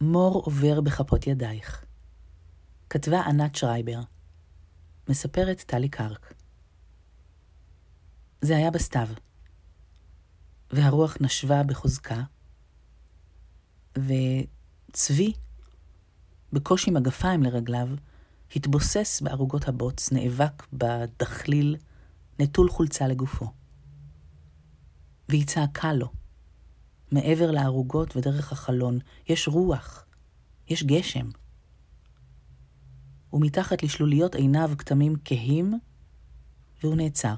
מור עובר בכפות ידייך. כתבה ענת שרייבר. מספרת טלי קרק. זה היה בסתיו, והרוח נשבה בחוזקה, וצבי, בקושי מגפיים לרגליו, התבוסס בערוגות הבוץ, נאבק בדחליל, נטול חולצה לגופו. והיא צעקה לו, מעבר לערוגות ודרך החלון, יש רוח, יש גשם. ומתחת לשלוליות עיניו כתמים כהים, והוא נעצר.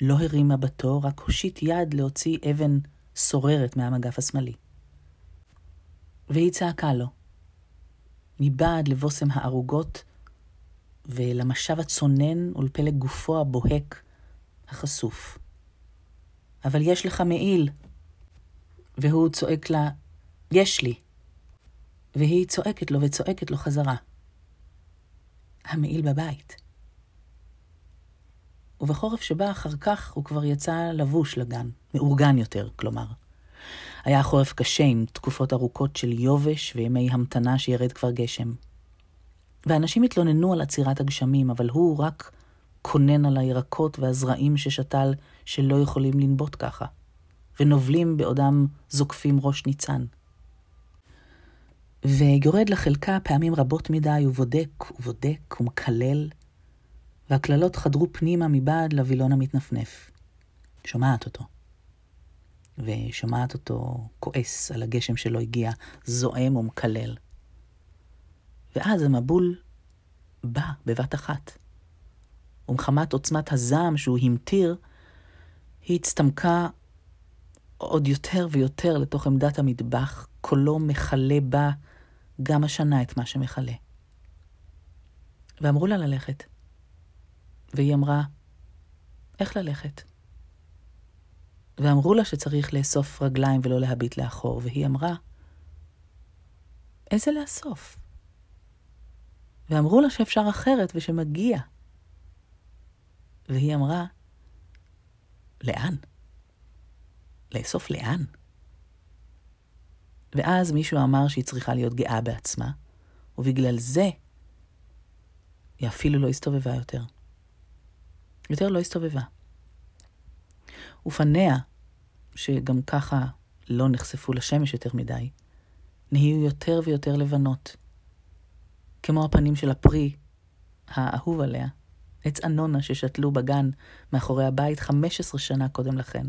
לא הרים מבטו, רק הושיט יד להוציא אבן סוררת מהמגף השמאלי. והיא צעקה לו, מבעד לבושם הערוגות ולמשב הצונן ולפלג גופו הבוהק, החשוף. אבל יש לך מעיל. והוא צועק לה, יש לי. והיא צועקת לו וצועקת לו חזרה. המעיל בבית. ובחורף שבא אחר כך הוא כבר יצא לבוש לגן, מאורגן יותר, כלומר. היה חורף קשה עם תקופות ארוכות של יובש וימי המתנה שירד כבר גשם. ואנשים התלוננו על עצירת הגשמים, אבל הוא רק קונן על הירקות והזרעים ששתל שלא יכולים לנבוט ככה, ונובלים בעודם זוקפים ראש ניצן. ויורד לחלקה פעמים רבות מדי, ובודק ובודק ומקלל, והקללות חדרו פנימה מבעד לווילון המתנפנף. שומעת אותו. ושומעת אותו כועס על הגשם שלא הגיע, זועם ומקלל. ואז המבול בא בבת אחת. ומחמת עוצמת הזעם שהוא המטיר, היא הצטמקה עוד יותר ויותר לתוך עמדת המטבח, קולו מכלה בה גם השנה את מה שמכלה. ואמרו לה ללכת. והיא אמרה, איך ללכת? ואמרו לה שצריך לאסוף רגליים ולא להביט לאחור, והיא אמרה, איזה לאסוף? ואמרו לה שאפשר אחרת ושמגיע. והיא אמרה, לאן? לאסוף לאן? ואז מישהו אמר שהיא צריכה להיות גאה בעצמה, ובגלל זה היא אפילו לא הסתובבה יותר. יותר לא הסתובבה. ופניה, שגם ככה לא נחשפו לשמש יותר מדי, נהיו יותר ויותר לבנות. כמו הפנים של הפרי האהוב עליה, עץ אנונה ששתלו בגן מאחורי הבית 15 שנה קודם לכן.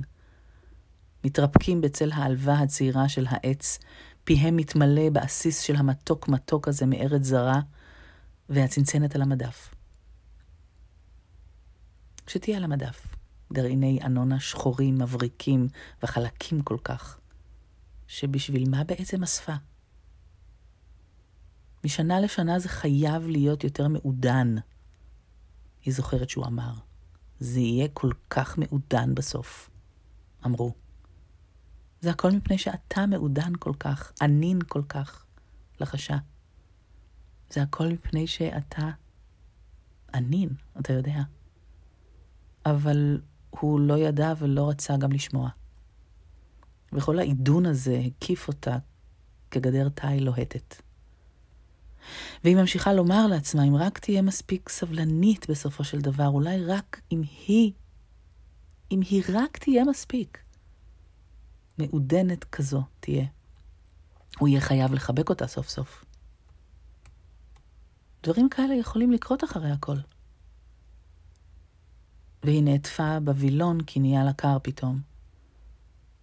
מתרפקים בצל העלווה הצעירה של העץ, פיהם מתמלא בעסיס של המתוק מתוק הזה מארץ זרה, והצנצנת על המדף. שתהיה על המדף, גרעיני אנונה שחורים, מבריקים וחלקים כל כך, שבשביל מה בעצם אספה? משנה לשנה זה חייב להיות יותר מעודן. היא זוכרת שהוא אמר, זה יהיה כל כך מעודן בסוף. אמרו. זה הכל מפני שאתה מעודן כל כך, ענין כל כך, לחשה. זה הכל מפני שאתה ענין, אתה יודע. אבל הוא לא ידע ולא רצה גם לשמוע. וכל העידון הזה הקיף אותה כגדר תיל לוהטת. והיא ממשיכה לומר לעצמה, אם רק תהיה מספיק סבלנית בסופו של דבר, אולי רק אם היא, אם היא רק תהיה מספיק מעודנת כזו תהיה, הוא יהיה חייב לחבק אותה סוף סוף. דברים כאלה יכולים לקרות אחרי הכל. והיא נעטפה בווילון כי נהיה לה קר פתאום.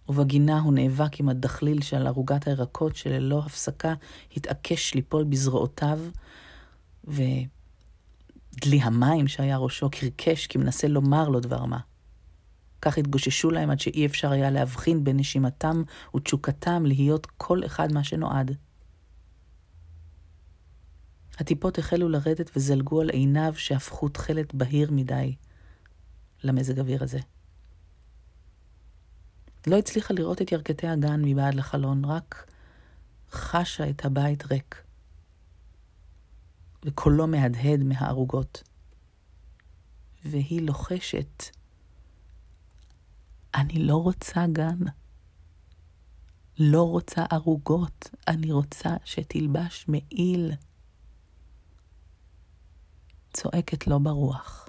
ובגינה הוא נאבק עם הדחליל של ערוגת הירקות שללא הפסקה התעקש ליפול בזרועותיו, ודלי המים שהיה ראשו קרקש כי מנסה לומר לו דבר מה. כך התגוששו להם עד שאי אפשר היה להבחין בין נשימתם ותשוקתם להיות כל אחד מה שנועד. הטיפות החלו לרדת וזלגו על עיניו שהפכו תכלת בהיר מדי למזג אוויר הזה. לא הצליחה לראות את ירכתי הגן מבעד לחלון, רק חשה את הבית ריק, וקולו מהדהד מהערוגות. והיא לוחשת, אני לא רוצה גן. לא רוצה ערוגות, אני רוצה שתלבש מעיל. צועקת לו ברוח.